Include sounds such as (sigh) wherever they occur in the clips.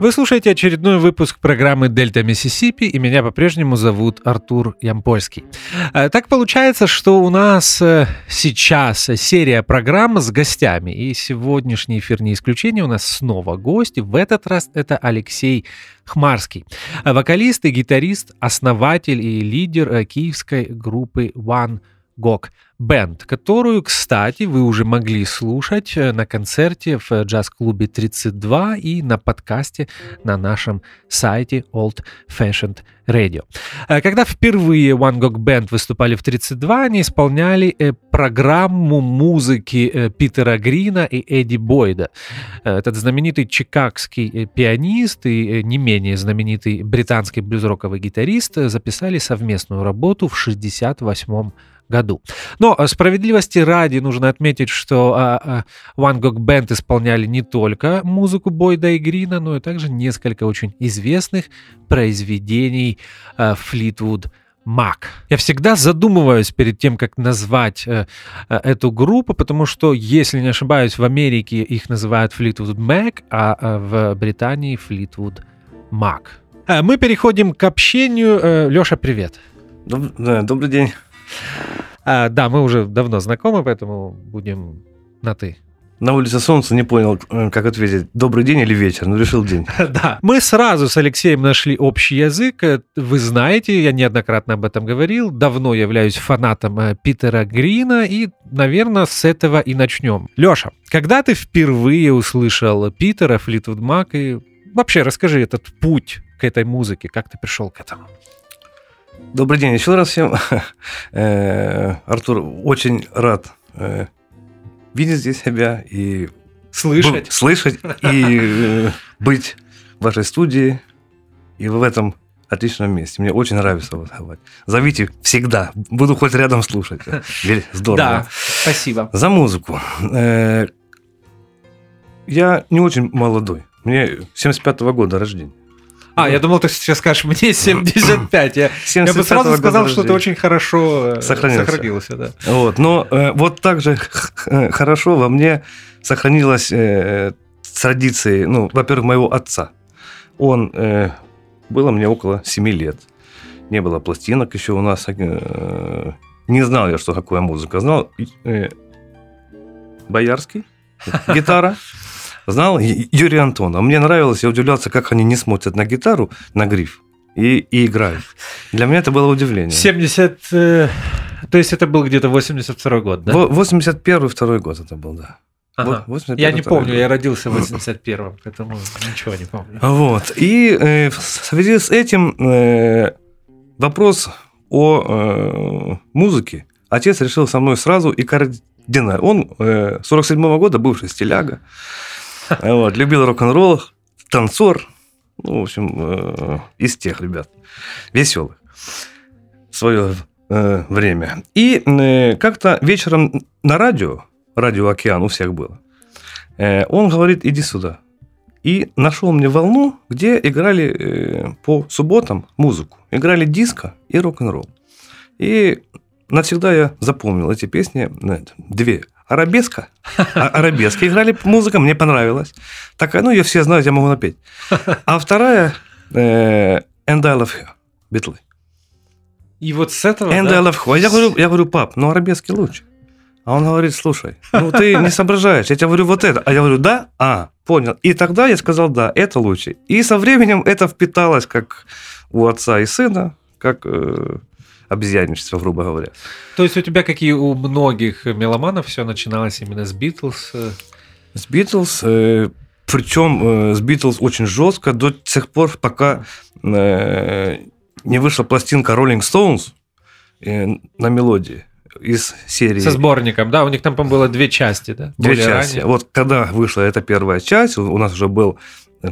Вы слушаете очередной выпуск программы «Дельта Миссисипи», и меня по-прежнему зовут Артур Ямпольский. Э, так получается, что у нас э, сейчас серия программ с гостями, и сегодняшний эфир не исключение, у нас снова гости. В этот раз это Алексей Хмарский, вокалист и гитарист, основатель и лидер э, киевской группы One Гог Бенд, которую, кстати, вы уже могли слушать э, на концерте в джаз-клубе 32 и на подкасте на нашем сайте Old Fashioned Radio. Э, когда впервые One Gog Band выступали в 32, они исполняли э, программу музыки Питера Грина и Эдди Бойда. Этот знаменитый чикагский пианист и не менее знаменитый британский блюзроковый гитарист записали совместную работу в 68 году. Но э, справедливости ради нужно отметить, что а, а, One Gog Band исполняли не только музыку Бойда и Грина, но и также несколько очень известных произведений Флитвуд Мак. Я всегда задумываюсь перед тем, как назвать э, э, эту группу, потому что, если не ошибаюсь, в Америке их называют Fleetwood Mac, а э, в Британии Fleetwood Mac. Мы переходим к общению. Э, Леша, привет. Доб- да, добрый день. А, да, мы уже давно знакомы, поэтому будем на «ты». На улице солнце, не понял, э, как ответить, добрый день или вечер, но решил день. (laughs) Да, мы сразу с Алексеем нашли общий язык. Э, вы знаете, я неоднократно об этом говорил, давно являюсь фанатом э, Питера Грина, и, наверное, с этого и начнем. Леша, когда ты впервые услышал Питера, Флитвуд Мак, и вообще расскажи этот путь к этой музыке, как ты пришел к этому? Добрый день еще раз всем. (laughs) Артур, очень рад видеть здесь себя и слышать, слышать и быть в вашей студии и в этом отличном месте. Мне очень нравится вас говорить. Зовите всегда. Буду хоть рядом слушать. (laughs) Здорово. Да, спасибо. За музыку. Я не очень молодой. Мне 75 -го года рождения. А, я думал, ты сейчас скажешь, мне 75. Я, (clears throat) я бы сразу сказал, что ты очень хорошо э, сохранился. сохранился да. вот, но э, вот так же э, хорошо во мне сохранилась э, традиции, ну, во-первых, моего отца. Он, э, было мне около 7 лет. Не было пластинок еще у нас. Э, не знал я, что такое музыка. Знал э, Боярский, (laughs) гитара знал Юрий Антон. А мне нравилось, я удивлялся, как они не смотрят на гитару, на гриф, и, и играют. Для меня это было удивление. 70... Э, то есть это был где-то 82 год, да? 81-2 год это был, да. Ага. я не помню, год. я родился в 81-м, поэтому ничего не помню. Вот. И э, в связи с этим э, вопрос о э, музыке отец решил со мной сразу и кардинально. Он э, 47-го года бывший стиляга. (laughs) Вот, любил рок-н-ролл, танцор, ну, в общем, э, из тех ребят, веселых свое э, время. И э, как-то вечером на радио, радио «Океан» у всех было, он говорит, иди сюда. И нашел мне волну, где играли по субботам музыку. Играли диско и рок-н-ролл. И навсегда я запомнил эти песни, две арабеска. А, арабески играли музыка, мне понравилась. Такая, ну, ее все знают, я могу напеть. А вторая э, And I Love You, Битлы. И вот с этого, And да? I Love You. А я говорю, я говорю, пап, ну, арабески лучше. А он говорит, слушай, ну ты не соображаешь. Я тебе говорю вот это. А я говорю, да? А, понял. И тогда я сказал, да, это лучше. И со временем это впиталось как у отца и сына, как э, обезьянничество, грубо говоря. То есть у тебя, как и у многих меломанов, все начиналось именно с Битлз? Э? С Битлз, э, причем э, с Битлз очень жестко до тех пор, пока не вышла пластинка Rolling Stones на мелодии из серии. Со сборником, да? У них там, по-моему, было две части, да? Две Более части. Ранее. Вот когда вышла эта первая часть, у нас уже был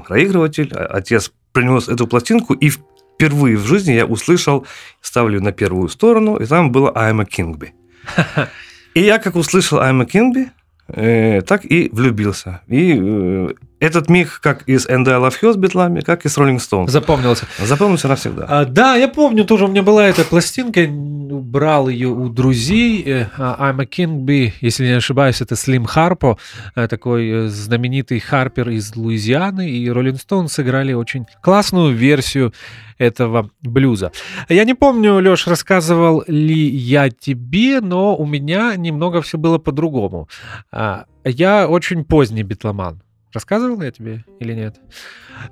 проигрыватель, а отец принес эту пластинку, и впервые в жизни я услышал, ставлю на первую сторону, и там было I'm a Kingby. (laughs) И я как услышал I'm a Kingby, э, так и влюбился. И э, этот миг как из And I Love You с Битлами, как и с Rolling Stones. Запомнился. Запомнился навсегда. А, да, я помню, тоже у меня была эта пластинка, брал ее у друзей. э, а, I'm a King Bee, если не ошибаюсь, это Слим Харпо, э, такой э, знаменитый харпер из Луизианы, и Rolling Stones сыграли очень классную версию этого блюза. Я не помню, Леш, рассказывал ли я тебе, но у меня немного все было по-другому. А, Я очень поздний битломан. Рассказывал я тебе или нет?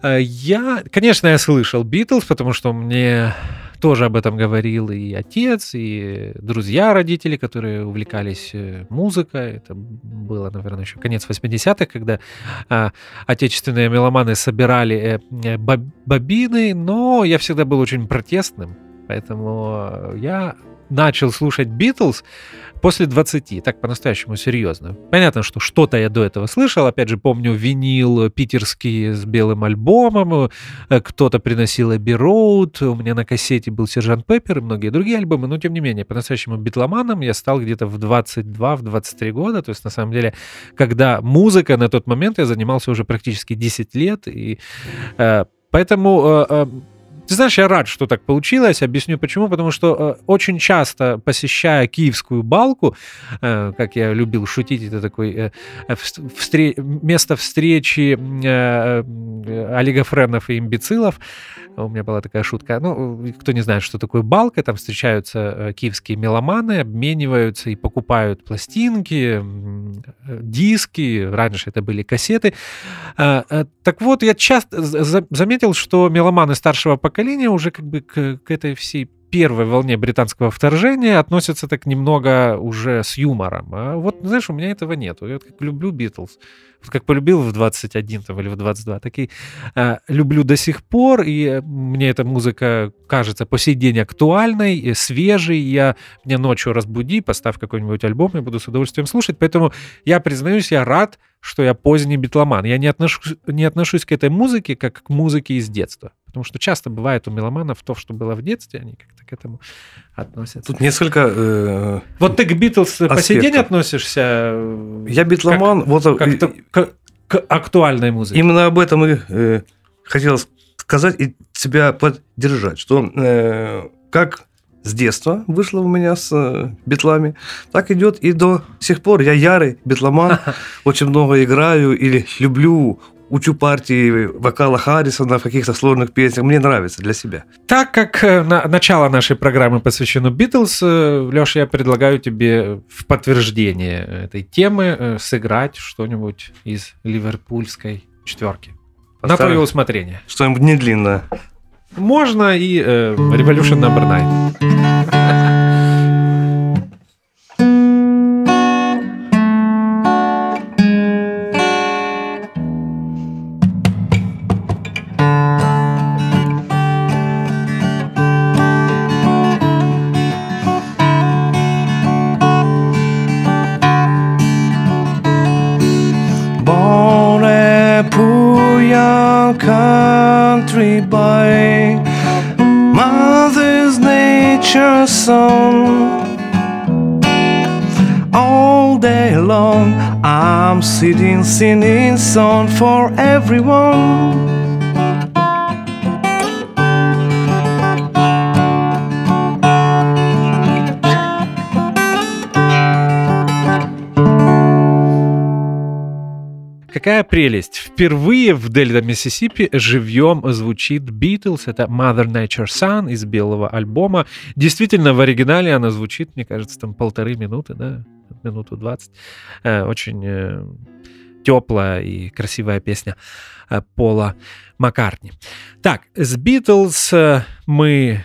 Э, Я, конечно, я слышал Битлз, потому что мне тоже об этом говорил и отец, и друзья родители, которые увлекались э, музыкой. Это было, наверное, еще конец 80-х, когда а, отечественные меломаны собирали э, э, боб- бобины, но я всегда был очень протестным, поэтому я начал слушать Битлз после 20, так по-настоящему серьезно. Понятно, что что-то я до этого слышал, опять же, помню винил питерский с белым альбомом, э, кто-то приносил Эбби Роуд, у меня на кассете был Сержант Пеппер и многие другие альбомы, но тем не менее, по-настоящему битломаном я стал где-то в 22-23 года, то есть на самом деле, когда музыка на тот момент, я занимался уже практически 10 лет, и э, поэтому... э, э, ты знаешь, я рад, что так получилось. Объясню почему. Потому что э, очень часто, посещая киевскую балку, э, как я любил шутить, это такой э, вс- встре- место встречи э, э, олигофренов и имбецилов. У меня была такая шутка. Ну, кто не знает, что такое балка, там встречаются э, киевские меломаны, обмениваются и покупают пластинки, э, диски. Раньше это были кассеты. Так вот, я часто за- за- заметил, что меломаны старшего поколения уже как бы к, к этой всей первой волне британского вторжения относятся так немного уже с юмором. А вот, знаешь, у меня этого нет. Я вот как люблю Битлз, вот как полюбил в 21 там, или в 22, так и а, люблю до сих пор, и э, мне эта музыка кажется по сей день актуальной, и свежей. Я мне ночью разбуди, поставь какой-нибудь альбом, я буду с удовольствием слушать. Поэтому я признаюсь, я рад, что я поздний битломан. Я не отношусь, не отношусь к этой музыке как к музыке из детства. Потому что часто бывает у меломанов то, что было в детстве, они как-то к этому относятся. Тут несколько... э, Вот ты к Битлз по сей день относишься э, я битломан, вот э, как-то к, к актуальной музыке. именно об этом и э, хотел сказать и себя поддержать, что э, как с детства вышло у меня с э, битлами, так идет и до сих пор. Я ярый битломан, (laughs) очень много играю или люблю, учу партии вокала Харрисона в каких-то сложных песнях. Мне нравится для себя. Так как э, на, начало нашей программы посвящено Битлз, э, Леша, я предлагаю тебе в подтверждение этой темы э, сыграть что-нибудь из ливерпульской четверки. Поставим. На твое усмотрение. Что-нибудь не длинное. Можно и э, Revolution Number 9. (laughs) country boy, mother's nature's song All day long, I'm sitting singing song for everyone. Какая прелесть! Впервые в Дельта, Миссисипи живьем звучит Битлз. Это Mother Nature Sun из белого альбома. Действительно, в оригинале она звучит, мне кажется, там полторы минуты, да, минуту двадцать. Э, Очень теплая и красивая песня э, Пола Маккартни. Так, с Битлз э, мы...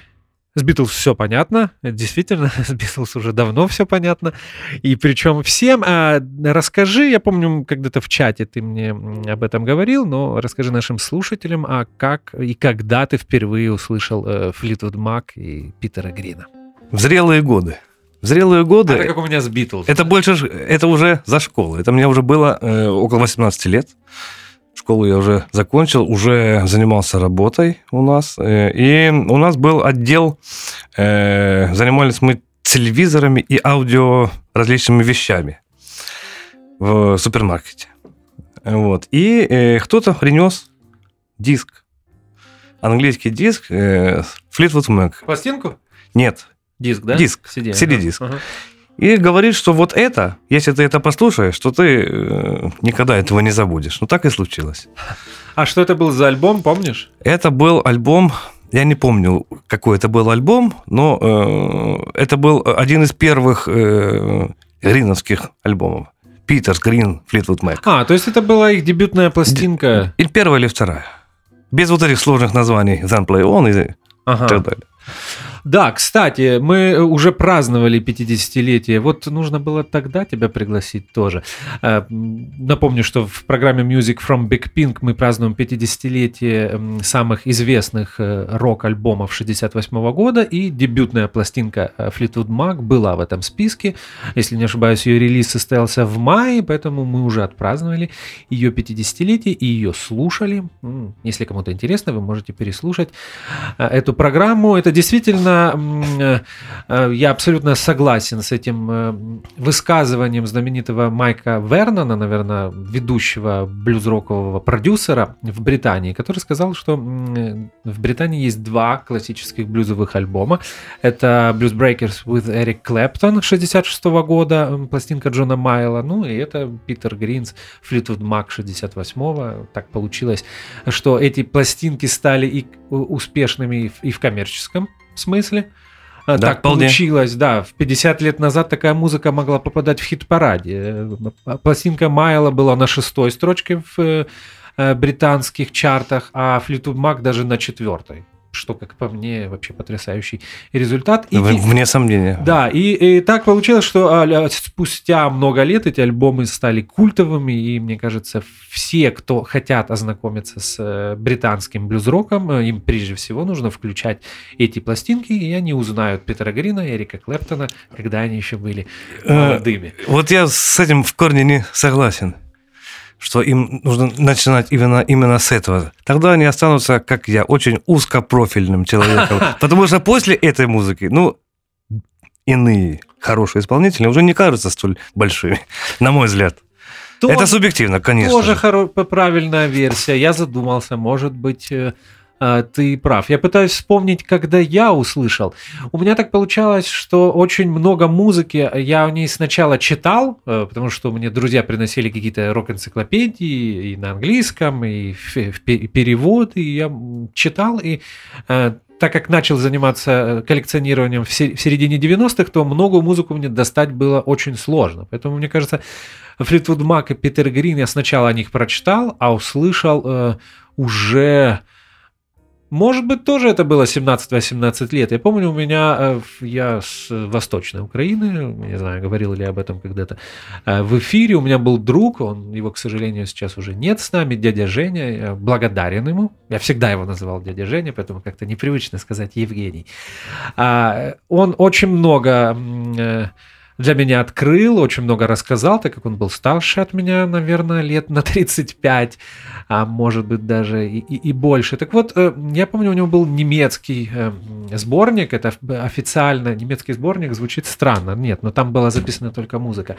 С Битлз все понятно, действительно, (laughs) с Битлз уже давно все понятно, и причем всем. А расскажи, я помню, когда-то в чате ты мне об этом говорил, но расскажи нашим слушателям, а как и когда ты впервые услышал э, Флитвуд Мак и Питера Грина? В зрелые годы. В зрелые годы... Это как у меня с Битлз. Это больше, это уже за школу. Это мне уже было э, около 18 лет. Школу я уже закончил, уже занимался работой у нас. э, и у нас был отдел, э, занимались мы телевизорами и аудио различными вещами в супермаркете. Вот. И э, кто-то принес диск. Английский диск Fleetwood Mac. Пластинку? Нет. Диск, да? Диск. CD. CD-диск. Ага. И говорит, что вот это, если ты это послушаешь, то ты э, никогда этого не забудешь. Ну так и случилось. А что это был за альбом, помнишь? Это был альбом, я не помню, какой это был альбом, но э, это был один из первых э, гриновских альбомов. Питерс Грин, Флитвуд Мэк. А, то есть это была их дебютная пластинка. Или первая, или вторая. Без вот этих сложных названий Then Play On и Ага. так далее. Да, кстати, мы уже праздновали 50-летие. Вот нужно было тогда тебя пригласить тоже. Э, Напомню, что в программе Music from Big Pink мы празднуем 50-летие м, самых известных э, рок-альбомов 68 года, и дебютная пластинка э, Fleetwood Mac была в этом списке. Если не ошибаюсь, ее релиз состоялся в мае, поэтому мы уже отпраздновали ее 50-летие и ее слушали. Если кому-то интересно, вы можете переслушать э, эту программу. Это действительно, м, э, э, я абсолютно согласен с этим э, высказыванием знаменитого Майка Вернона, наверное, ведущего блюз-рокового продюсера в Британии, который сказал, что в Британии есть два классических блюзовых альбома. Это Blues Breakers with Eric Clapton 66 года, пластинка Джона Майла, ну и это Питер Гринс Fleetwood Mac 68 Так получилось, что эти пластинки стали и успешными и в- и в смысле. А, Да, так вполне. получилось, да. В 50 лет назад такая музыка могла попадать в хит-параде. Э, Пластинка Майла была на шестой строчке в э, э, британских чартах, а Fleetwood Mac даже на четвертой. Что, как по мне, вообще потрясающий результат. И Вне сомнения. да, и, и так получилось, что а, спустя много лет эти альбомы стали культовыми, и мне кажется, все, кто хотят ознакомиться с э, британским блюз-роком, э, им прежде всего нужно включать эти пластинки, и они узнают Питера Грина и Эрика Клэптона, когда они еще были Э, молодыми. Вот я с этим в корне не согласен, что им нужно начинать именно, именно с этого. Тогда они останутся, как я, очень узкопрофильным человеком. (laughs) Потому что после этой музыки, ну, иные хорошие исполнители уже не кажутся столь большими, (laughs) на мой взгляд. Тоже- Это субъективно, конечно. Тоже же. хоро- правильная версия. Я задумался, может быть, э, ты прав. Я пытаюсь вспомнить, когда я услышал. У меня так получалось, что очень много музыки я о ней сначала читал, э, потому что мне друзья приносили какие-то рок-энциклопедии и на английском, и в, в пе- перевод, и я читал, и э, так как начал заниматься э, коллекционированием в се- в середине 90-х, то многую музыку мне достать было очень сложно. Поэтому, мне кажется, Флитвуд Мак и Питер Грин, я сначала о них прочитал, а услышал э, уже... Может быть, тоже это было 17-18 лет. Я помню, у меня, э, я с Восточной Украины, не знаю, говорил ли я об этом когда-то, э, в эфире у меня был друг, он, его, к сожалению, сейчас уже нет с нами, дядя Женя, я благодарен ему. Я всегда его называл дядя Женя, поэтому как-то непривычно сказать Евгений. А, Он очень много э, для меня открыл, очень много рассказал, так как он был старше от меня, наверное, лет на 35, а может быть даже и, и- и больше. Так вот, э, я помню, у него был немецкий э, м, сборник, это оф- официально немецкий сборник, звучит странно, нет, но там была записана только музыка.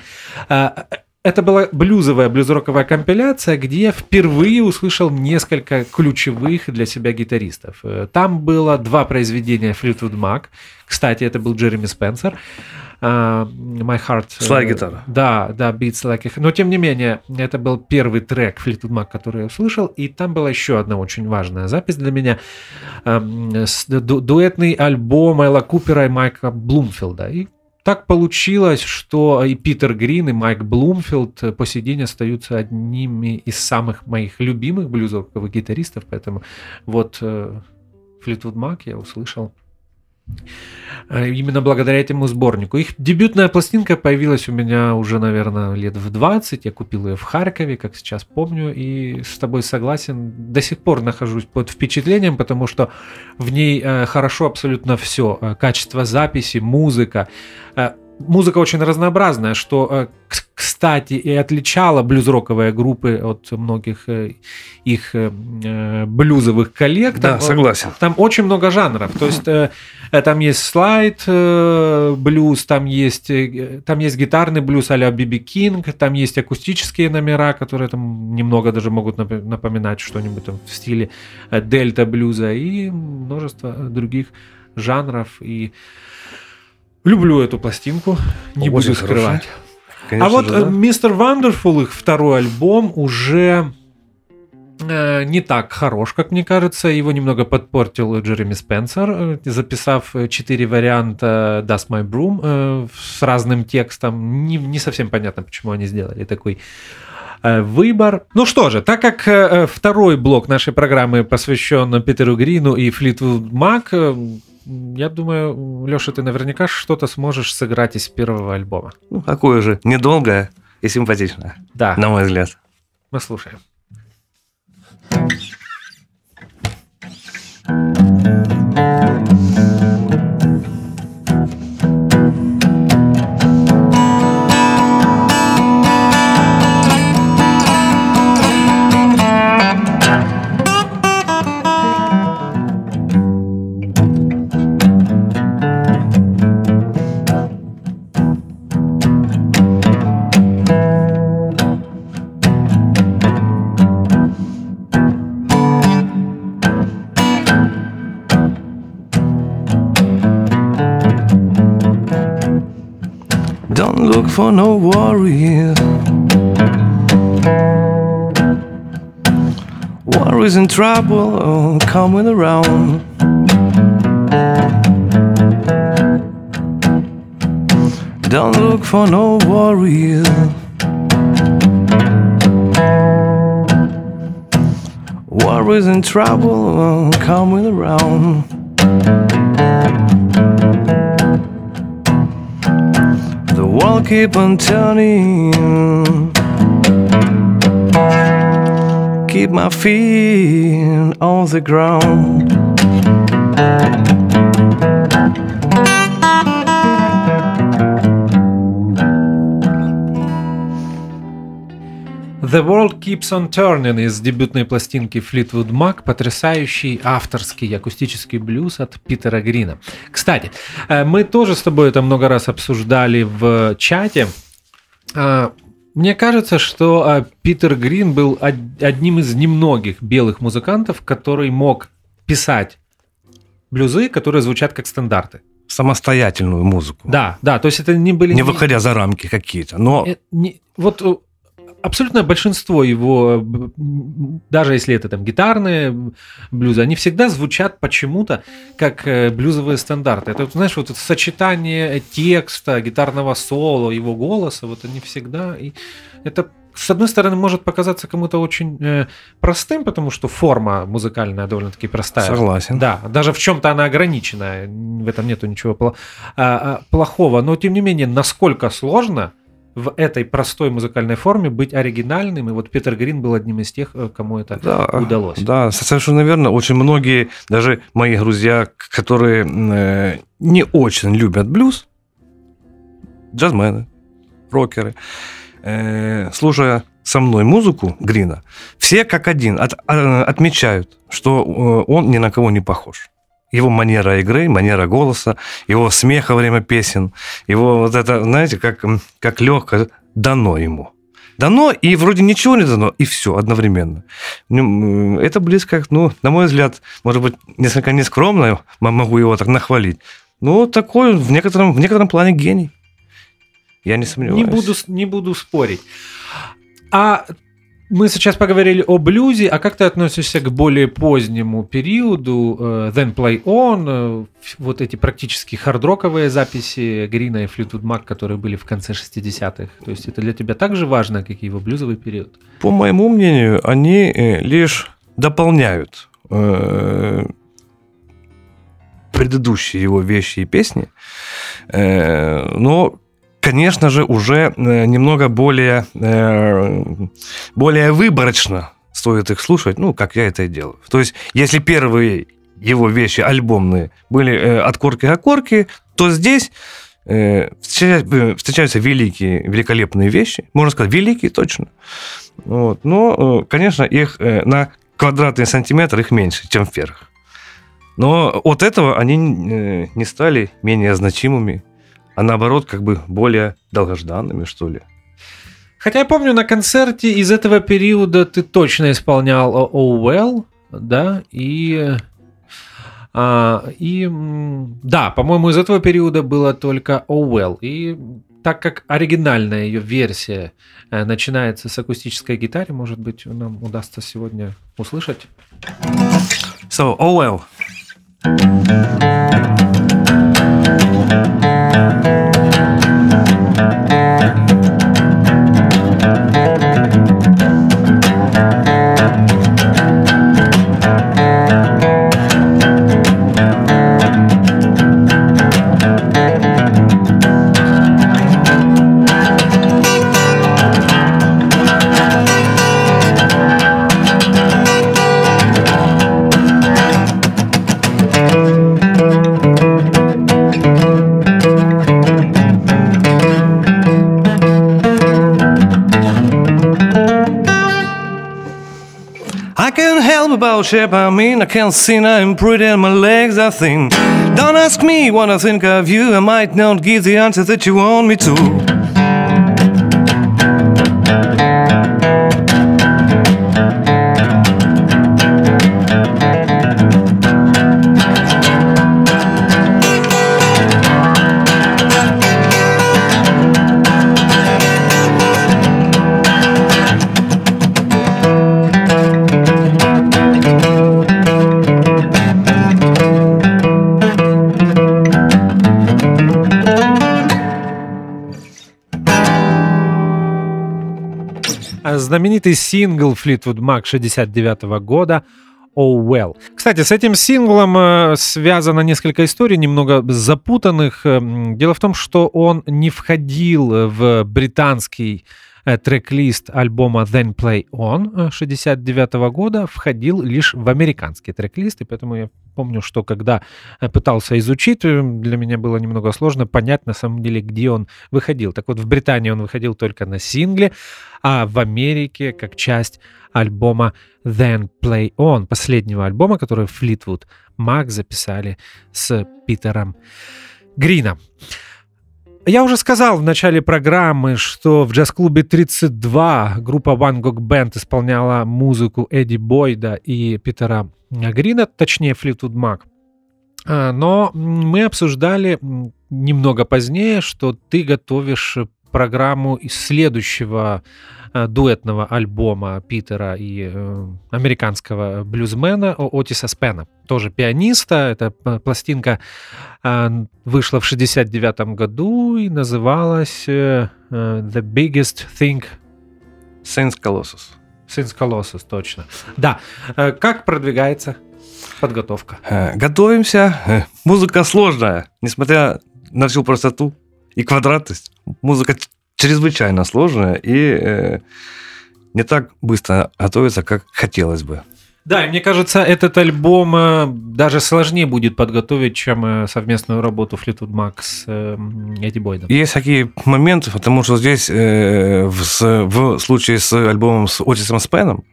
Это была блюзовая, блюзроковая компиляция, где я впервые услышал несколько ключевых для себя гитаристов. Э, Там было два произведения Fleetwood Mac. Кстати, это был Джереми Спенсер. А, My Heart... э, Слайд-гитара. Да, да, Beats Like a... Но, тем не менее, это был первый трек Fleetwood Mac, который я услышал. И там была еще одна очень важная запись для меня. Ду- дуэтный альбом Элла Купера и Майка Блумфилда. И так получилось, что и Питер Грин, и Майк Блумфилд по сей день остаются одними из самых моих любимых блюзовых гитаристов, поэтому вот э, Fleetwood Mac я услышал именно благодаря этому сборнику. Их дебютная пластинка появилась у меня уже, наверное, лет в 20. Я купил ее в Харькове, как сейчас помню, и с тобой согласен. До сих пор нахожусь под впечатлением, потому что в ней э, хорошо абсолютно все. Качество записи, музыка. Музыка очень разнообразная, что, э, кстати, и отличала блюз-роковые группы от многих э, их э, блюзовых коллег. Да, согласен. Там очень много жанров. То есть там есть слайд блюз, там есть, там есть гитарный блюз а-ля Биби Кинг, там есть акустические номера, которые там немного даже могут напоминать что-нибудь там в стиле дельта блюза и множество других жанров. И Люблю эту пластинку, не Очень буду скрывать. Конечно а вот же, да? Мистер Вандерфул, их второй альбом, уже э, не так хорош, как мне кажется. Его немного подпортил Джереми Спенсер, э, записав четыре варианта Dust My Broom э, с разным текстом. Не, не совсем понятно, почему они сделали такой э, выбор. Ну что же, так как э, второй блок нашей программы посвящен Питеру Грину и Флитвуд Мак, я думаю, Леша, ты наверняка что-то сможешь сыграть из первого альбома. Ну, какое же, недолгое и симпатичное. Да. На мой взгляд. Мы слушаем. For no warrior. Worries and trouble oh, coming around. Don't look for no warrior. Worries and trouble oh, coming around. World keep on turning. Keep my feet on the ground. The World Keeps on Turning из дебютной пластинки Fleetwood Mac, потрясающий авторский акустический блюз от Питера Грина. Кстати, э, мы тоже с тобой это много раз обсуждали в чате. Э, мне кажется, что э, Питер Грин был одним из немногих белых музыкантов, который мог писать блюзы, которые звучат как стандарты самостоятельную музыку. Да, да, то есть это не были... Не выходя за рамки какие-то, но... Не, вот абсолютное большинство его, даже если это там гитарные блюзы, они всегда звучат почему-то как э, блюзовые стандарты. Это, знаешь, вот это сочетание текста, гитарного соло, его голоса, вот они всегда... И это с одной стороны, может показаться кому-то очень э, простым, потому что форма музыкальная довольно-таки простая. Согласен. Да, даже в чем-то она ограниченная, в этом нету ничего а, а, плохого. Но тем не менее, насколько сложно в этой простой музыкальной форме быть оригинальным, и вот Питер Грин был одним из тех, э, кому это да, удалось. Да, совершенно верно. Очень многие, даже мои друзья, которые э, не очень любят блюз, джазмены, рокеры, э, слушая со мной музыку Грина, все как один от, отмечают, что он ни на кого не похож его манера игры, манера голоса, его смех во время песен, его вот это, знаете, как, как легко дано ему. Дано, и вроде ничего не дано, и все одновременно. Ну, это близко, ну, на мой взгляд, может быть, несколько нескромно, могу его так нахвалить, но такой в некотором, в некотором плане гений. Я не сомневаюсь. Не буду, не буду спорить. А мы сейчас поговорили о блюзе, а как ты относишься к более позднему периоду uh, Then Play On, uh, вот эти практически хардроковые записи Грина и Флитвуд Мак, которые были в конце 60-х? То есть это для тебя так же важно, как и его блюзовый период? По моему мнению, они э, лишь дополняют э, предыдущие его вещи и песни, э, но конечно же, уже э, немного более, э, более выборочно стоит их слушать, ну, как я это и делаю. То есть, если первые его вещи альбомные были э, от корки до корки, то здесь встреча- встречаются великие, великолепные вещи, можно сказать, великие точно. Вот. Но, конечно, их на квадратный сантиметр их меньше, чем вверх. Но от этого они не стали менее значимыми, а наоборот, как бы более долгожданными, что ли. Хотя я помню, на концерте из этого периода ты точно исполнял Oh Well, да, и... а, и да, по-моему, из этого периода было только Oh Well. И так как оригинальная ее версия э, начинается с акустической гитары, может быть, нам удастся сегодня услышать. So, oh well. Shape, I mean, I can't see I'm pretty and my legs are thin. Don't ask me what I think of you, I might not give the answer that you want me to. Знаменитый сингл Fleetwood Mac 69 года Oh Well. Кстати, с этим синглом э, связано несколько историй, немного запутанных. Эм, Дело в том, что он не входил в британский трек-лист альбома Then Play On 69 года, входил лишь в американский трек-лист, и поэтому я помню, что когда э, пытался изучить, э, для меня было немного сложно понять на самом деле, где он выходил. Так вот, в Британии он выходил только на сингле, а в Америке как часть альбома Then Play On, последнего альбома, который Fleetwood Mac записали с Питером Грином. Я уже сказал в начале программы, что в джаз-клубе 32 группа One Gog Band исполняла музыку Эдди Бойда и Питера Грина, точнее Fleetwood Mac. А, Но мы обсуждали немного позднее, что ты готовишь программу из следующего э, дуэтного альбома Питера и э, американского блюзмена Отиса Спена. Тоже пианиста. Эта пластинка э, вышла в 69 году и называлась э, э, The Biggest Thing Saints Colossus. Since Colossus, точно. Да. Э, Как продвигается подготовка? Готовимся. Музыка сложная, несмотря на всю простоту и квадратность. Музыка чрезвычайно сложная и не так быстро готовится, как хотелось бы. Да, и мне кажется, этот альбом э, даже сложнее будет подготовить, чем э, совместную работу Fleetwood Mac с Эдди Бойдом. Есть такие моменты, потому что здесь э, в, в случае с альбомом с Отисом Спеном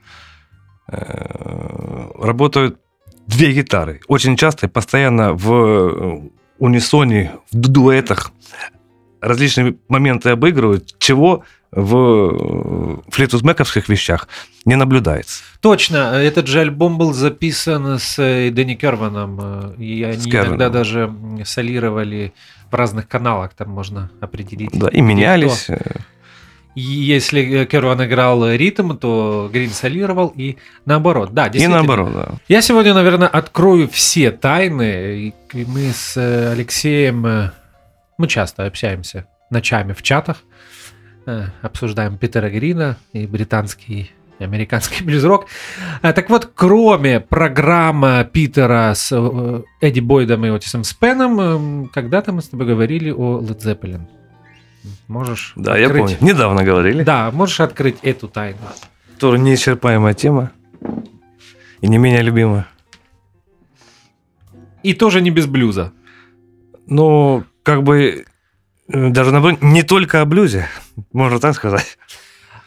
э, работают две гитары. Очень часто и постоянно в э, унисоне, в дуэтах различные моменты обыгрывают, чего в флейтус мэковских вещах не наблюдается. Точно, этот же альбом был записан с э, Дэнни Керваном, э, и они Керваном. иногда даже солировали в разных каналах, там можно определить. Да, и менялись. кто. И если э, Керван играл ритм, то Грин солировал, и наоборот. Да, И действительно. наоборот, да. Я сегодня, наверное, открою все тайны. И мы с э, Алексеем, э, мы часто общаемся ночами в чатах, э, обсуждаем Питера Грина и британский американский (laughs) блюз-рок. А, Так вот, кроме программы Питера с э, Эдди Бойдом и Отисом Спеном, э, когда-то мы с тобой говорили о Led Zeppelin. Можешь Да, я открыть- помню. Недавно говорили. Да, можешь открыть эту тайну. Тоже неисчерпаемая тема. И не менее любимая. И тоже не без блюза. Но как бы даже наоборот, не только о блюзе, можно так сказать.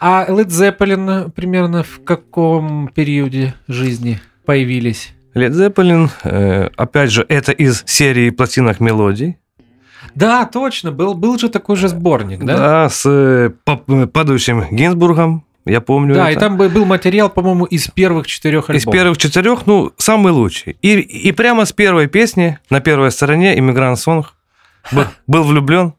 А Led Zeppelin примерно в каком периоде жизни появились? Led Zeppelin, э, опять же, это из серии пластинок мелодий. Да, точно, был, был же такой же сборник, да? Да, с э, э, падающим Гинзбургом, я помню. Да, это. и там бы- был материал, по-моему, из первых четырех альбомов. Из первых четырех, ну, самый лучший. И, и прямо с первой песни на первой стороне «Иммигрант Сонг» был, был влюблен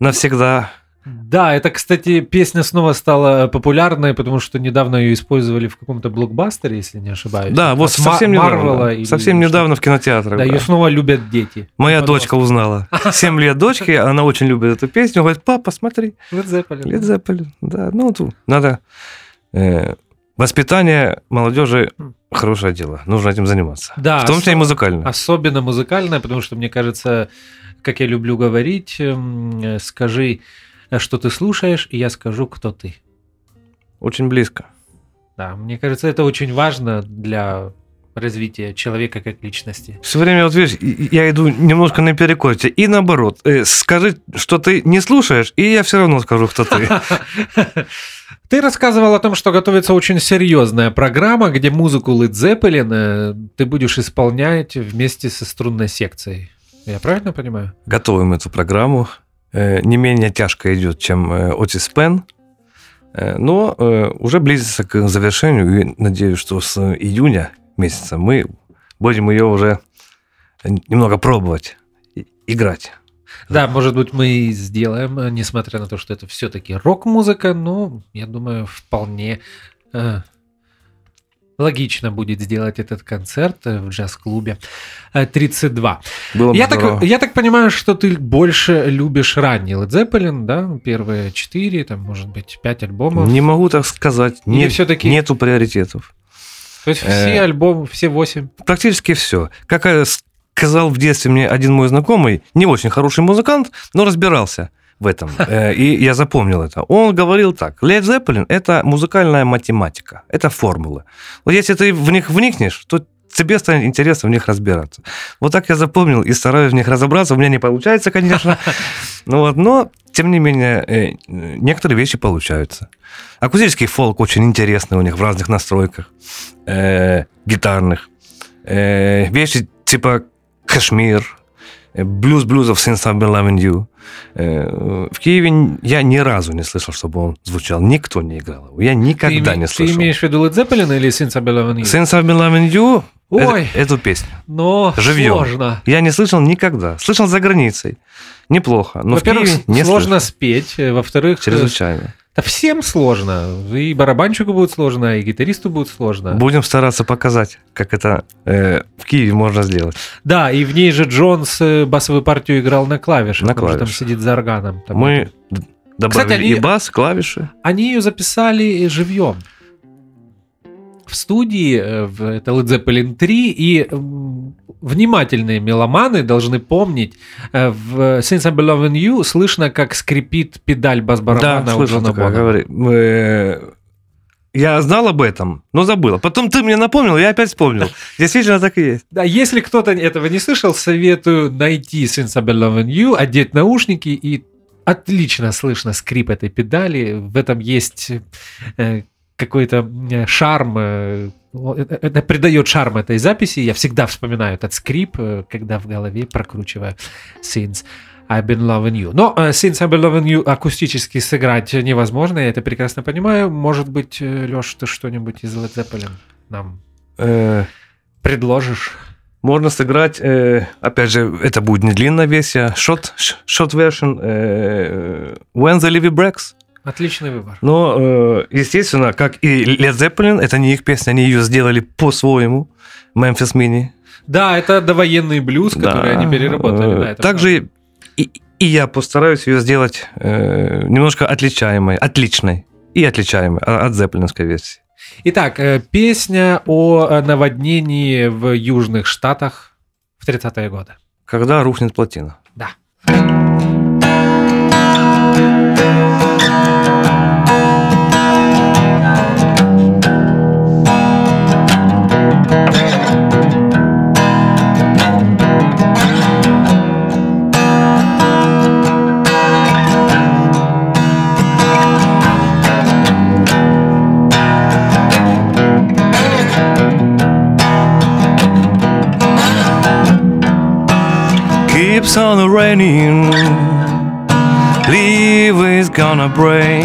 навсегда. Да, это, кстати, песня снова стала популярной, потому что недавно ее использовали в каком-то блокбастере, если не ошибаюсь. Да, вот От Ма- совсем недавно. Марвела или совсем недавно в кинотеатрах. Да, да. ее снова любят дети. Моя Подростки. дочка узнала. (laughs) Семь лет дочки, она очень любит эту песню. Говорит, папа, смотри, Led Zeppelin. Лед Зеппелин. Да, ну, тут надо... э, воспитание молодежи хорошее дело. Нужно этим заниматься. Да, в том числе и музыкально. Особенно музыкальная, потому что, мне кажется, как я люблю говорить, эм, э, скажи, э, что ты слушаешь, и я скажу, кто ты. Очень близко. Да, мне кажется, это очень важно для развития человека как личности. Все время, вот видишь, я иду немножко наперекор тебе. И наоборот, э, скажи, что ты не слушаешь, и я все равно скажу, кто ты. (laughs) Ты рассказывал о том, что готовится очень серьезная программа, где музыку Led Zeppelin ты будешь исполнять вместе со струнной секцией. Я правильно понимаю? Готовим эту программу. Э, Не менее тяжко идет, чем э, Отис Пен. Э, Но уже близится к завершению. И надеюсь, что с июня месяца мы будем ее уже немного пробовать, играть. Да, может быть, мы и сделаем, несмотря на то, что это все-таки рок-музыка, но я думаю, вполне логично будет сделать этот концерт э, в джаз-клубе э, 32. Было бы Я здорово. так, я так понимаю, что ты больше любишь ранний Led Zeppelin, да? Первые четыре, там, может быть, пять альбомов. Не могу так сказать. Или Нет, всё-таки- Нету приоритетов. То есть э, все альбомы, все восемь. Практически все. Как э, сказал в детстве мне один мой знакомый, не очень хороший музыкант, но разбирался в этом. Э, И я запомнил это. Он говорил так. Led Zeppelin – это музыкальная математика, это формулы. Вот если ты в них вникнешь, то тебе станет интересно в них разбираться. Вот так я запомнил и стараюсь в них разобраться. У меня не получается, конечно. (laughs) Ну вот, но, тем не менее, э, некоторые вещи получаются. Акустический фолк очень интересный у них в разных настройках э, гитарных. Э, вещи типа Кашмир, блюз блюзов Since I've been loving you. Э, в Киеве я ни разу не слышал, чтобы он звучал. Никто не играл его. Я никогда ты, не ты слышал. имеешь в виду Led Zeppelin или Since I've Been Loving You? Since I've been loving you, Ой. э- эту песню. Но Живьем. сложно. Я не слышал никогда. Слышал за границей. Неплохо. Но в Во-первых, Киеве не сложно слышал. спеть. э, Во-вторых, э, Чрезвычайно. Да всем сложно. И барабанщику будет сложно, и гитаристу будет сложно. Будем стараться показать, как это э, в Киеве можно сделать. Да, и в ней же Джонс э, басовую партию играл на клавишах. На же там клавишах. сидит за органом. Там Мы это. добавили Кстати, они- и бас, клавиши. Они ее записали живьем. В студии, э, это Led Zeppelin 3, и внимательные меломаны должны помнить, э, в Since Been Loving You слышно, как скрипит педаль бас-барабана Да, у Джона говори. Э, Я знал об этом, но забыл. Потом ты мне напомнил, я опять вспомнил. (laughs) Действительно так и есть. Да, если кто-то этого не слышал, советую найти Since Been Loving You, одеть наушники и отлично слышно скрип этой педали. В этом есть э, какой-то э, шарм, э, это, это придает шарм этой записи. Я всегда вспоминаю этот скрип, э, когда в голове прокручиваю Since I've been loving you. Но э, Since I've been loving you акустически сыграть невозможно, я это прекрасно понимаю. Может быть, Леш, ты что-нибудь из Led Zeppelin нам Э, предложишь? Можно сыграть, э, опять же, это будет не длинная версия, short, short version э, When the Levy Breaks. Отличный выбор. Но, э, естественно, как и Led Zeppelin, это не их песня, они ее сделали по-своему. Memphis Mini. Да, это довоенный блюз, который они переработали. Да, Также и, и я постараюсь ее сделать э, немножко отличаемой, отличной и отличаемой а- от зеппелинской версии. Итак, э, песня о э, наводнении в Южных Штатах в 30-е годы. Когда рухнет плотина. Да. Keeps on the raining. Leave is gonna bring.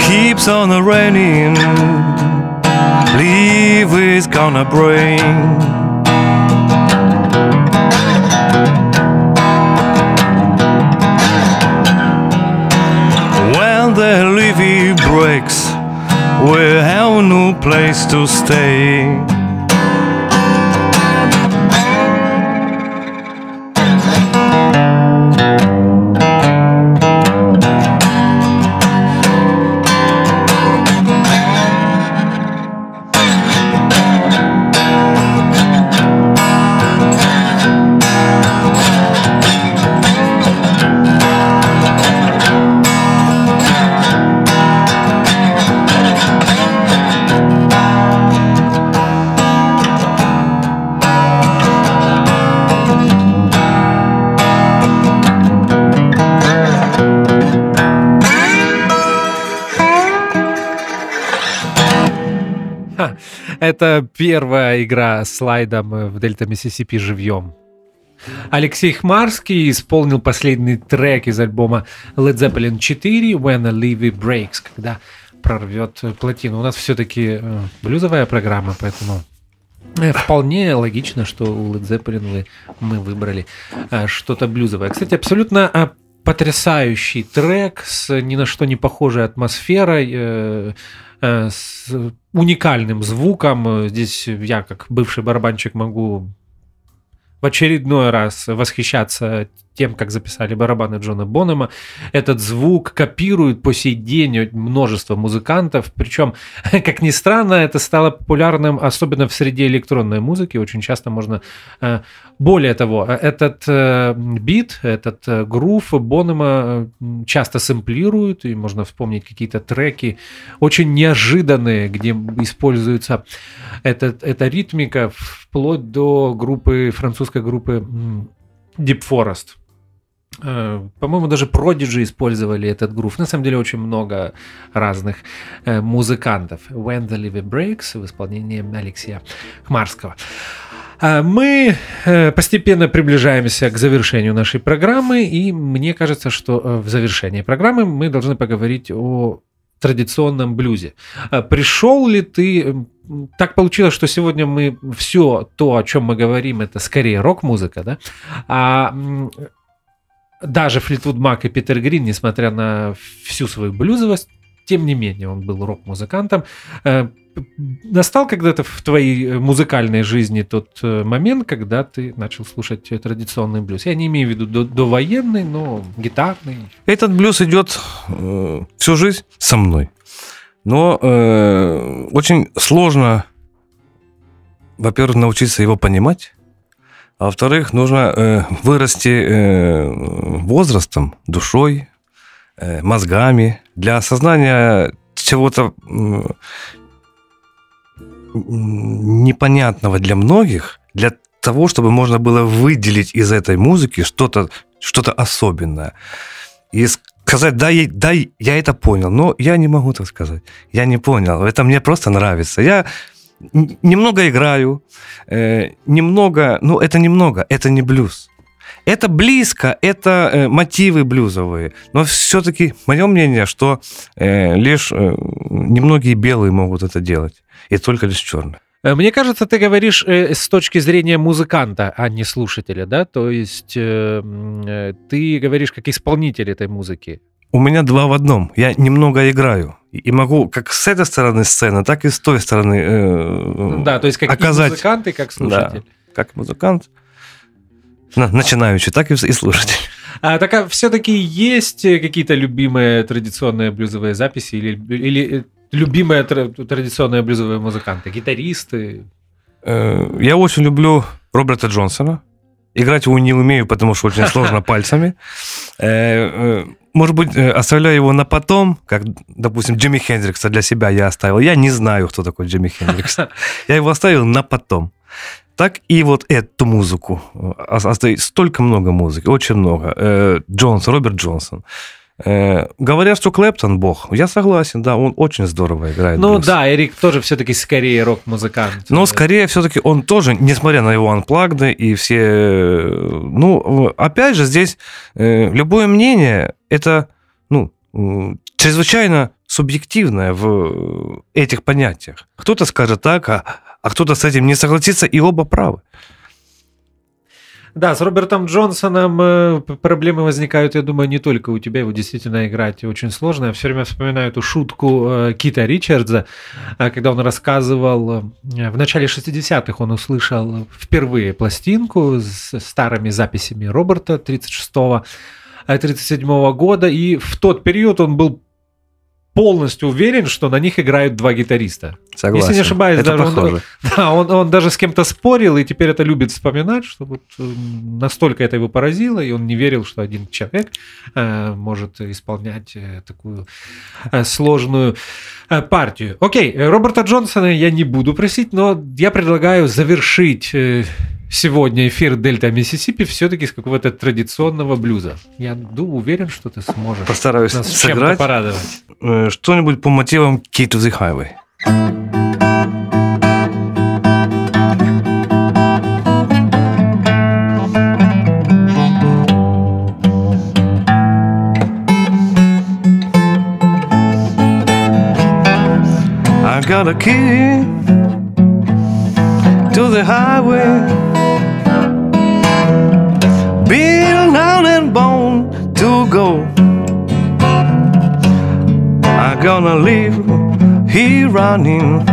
Keeps on the raining. Leave is gonna bring. Place to stay. Это первая игра с слайдом в Дельта Миссисипи живьем. Алексей Хмарский исполнил последний трек из альбома Led Zeppelin 4 When a Levy Breaks, когда прорвет плотину. У нас все-таки э, блюзовая программа, поэтому э, Вполне логично, что у Led Zeppelin мы выбрали э, что-то блюзовое. Кстати, абсолютно потрясающий трек с ни на что не похожей атмосферой, с уникальным звуком. Здесь я, как бывший барабанщик, могу в очередной раз восхищаться тем, как записали барабаны Джона Бонома. Этот звук копирует по сей день множество музыкантов. Причем, (laughs) как ни странно, это стало популярным, особенно в среде электронной музыки. Очень часто можно... Э, более того, этот э, бит, этот э, грув Бонома часто сэмплируют, и можно вспомнить какие-то треки очень неожиданные, где используется этот, эта ритмика вплоть до группы, французской группы Deep Forest. Э, по-моему, даже Prodigy использовали этот грув. На самом деле очень много разных э, музыкантов. When the Levy Breaks в исполнении Алексея Хмарского. А мы э, постепенно приближаемся к завершению нашей программы, и мне кажется, что в завершении программы мы должны поговорить о традиционном блюзе. Пришел ли ты... Так получилось, что сегодня мы все то, о чем мы говорим, это скорее рок-музыка, да? А даже Флитвуд Мак и Питер Грин, несмотря на всю свою блюзовость, тем не менее он был рок-музыкантом. Э, настал когда-то в твоей музыкальной жизни тот э, момент, когда ты начал слушать традиционный блюз? Я не имею в виду до, довоенный, но гитарный. Этот блюз идет э, всю жизнь со мной. Но э, очень сложно, во-первых, научиться его понимать. А во-вторых, нужно э, вырасти э, возрастом, душой, э, мозгами для осознания чего-то э, непонятного для многих, для того, чтобы можно было выделить из этой музыки что-то что особенное. И сказать, да, я, да, я это понял, но я не могу так сказать. Я не понял, это мне просто нравится. Я немного играю, э, немного, ну это немного, это не блюз. Это близко, это э, мотивы блюзовые, но все-таки мое мнение, что э, лишь э, немногие белые могут это делать, и только лишь черные. Э, мне кажется, ты говоришь э, с точки зрения музыканта, а не слушателя, да? То есть э, э ты говоришь как исполнитель этой музыки. У меня два в одном. Я немного играю. И могу как с этой стороны сцены, так и с той стороны э, Да, то есть как оказать... и музыкант, и как слушатель. Да, как музыкант, начинающий, так и слушатель. А так а все-таки есть какие-то любимые традиционные блюзовые записи или, или э, любимые традиционные блюзовые музыканты, гитаристы? Э, я очень люблю Роберта Джонсона. Играть его не умею, потому что очень сложно (laughs) пальцами. Э, может быть, э, оставляю его на потом, как, допустим, Джимми Хендрикса для себя я оставил. Я не знаю, кто такой Джимми Хендрикс. (laughs) Я его оставил на потом. Так и вот эту музыку. Э, Остается столько много музыки, очень много. Э, Джонс, Роберт Джонсон. Э, говорят, что Клэптон бог. Я согласен, да, он очень здорово играет. Ну блюз. да, Эрик тоже все-таки скорее рок-музыкант. Но скорее все-таки он тоже, несмотря на его анплагды и все... э, Ну, опять же, здесь э, любое мнение, это, ну, чрезвычайно субъективное в этих понятиях. Кто-то скажет так, а, а кто-то с этим не согласится, и оба правы. Да, с Робертом Джонсоном э, проблемы возникают, я думаю, не только у тебя, его действительно играть очень сложно. Я все время вспоминаю эту шутку э, Кита Ричардса, э, когда он рассказывал, в начале 60-х он услышал впервые пластинку с старыми записями Роберта 36-го, э, 37 года, и в тот период он был полностью уверен, что на них играют два гитариста. Согласен. Если не ошибаюсь, это даже он- похоже. (laughs) Да, он, он даже с кем-то спорил, и теперь это любит вспоминать, что вот э, настолько это его поразило, и он не верил, что один человек э, может исполнять э, такую э, сложную партию. Окей, э, Роберта Джонсона я не буду просить, но я предлагаю завершить э, сегодня эфир Дельта Миссисипи все-таки с какого-то традиционного блюза. Я думаю, уверен, что ты сможешь Постараюсь нас чем-то сыграть порадовать. э, что-нибудь по мотивам Key to the Highway. Got a key to the highway, built down and bone to go. I'm gonna live here running.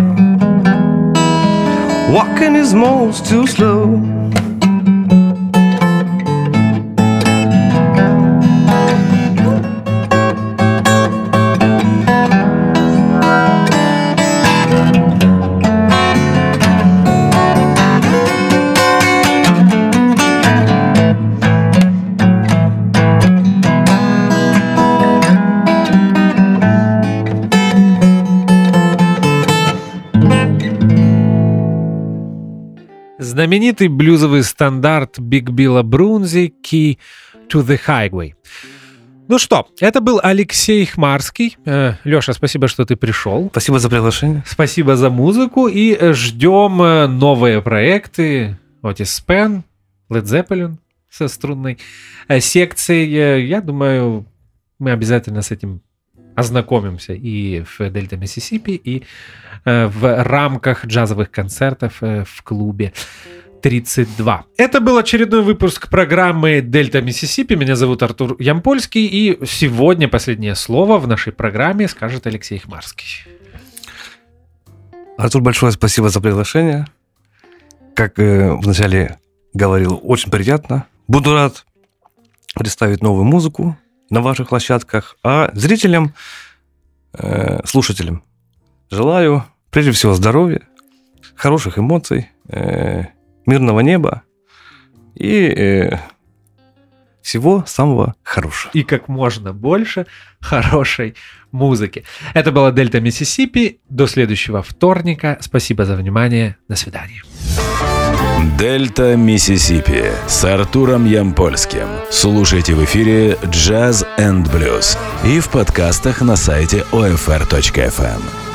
Walking is most too slow. Знаменитый блюзовый стандарт Биг Билла Брунзи «Key to the Highway». Ну что, это был Алексей Хмарский. Э, Леша, спасибо, что ты пришел. Спасибо за приглашение. Спасибо за музыку и э, ждем э, новые проекты Otis Spann, Led Zeppelin со струнной секцией. Я думаю, мы обязательно с этим ознакомимся и в Дельта Миссисипи, и э, в рамках джазовых концертов э, в клубе 32. Это был очередной выпуск программы Дельта Миссисипи. Меня зовут Артур Ямпольский, и сегодня последнее слово в нашей программе скажет Алексей Хмарский. Артур, большое спасибо за приглашение. Как э, вначале говорил, очень приятно. Буду рад представить новую музыку на ваших площадках. А зрителям, э, слушателям желаю прежде всего здоровья, хороших эмоций, э, мирного неба и э, всего самого хорошего. и как можно больше хорошей музыки. Это была Дельта Миссисипи. До следующего вторника. Спасибо за внимание. До свидания. Дельта Миссисипи с Артуром Ямпольским. Слушайте в эфире Jazz and Blues и в подкастах на сайте OFR.FM.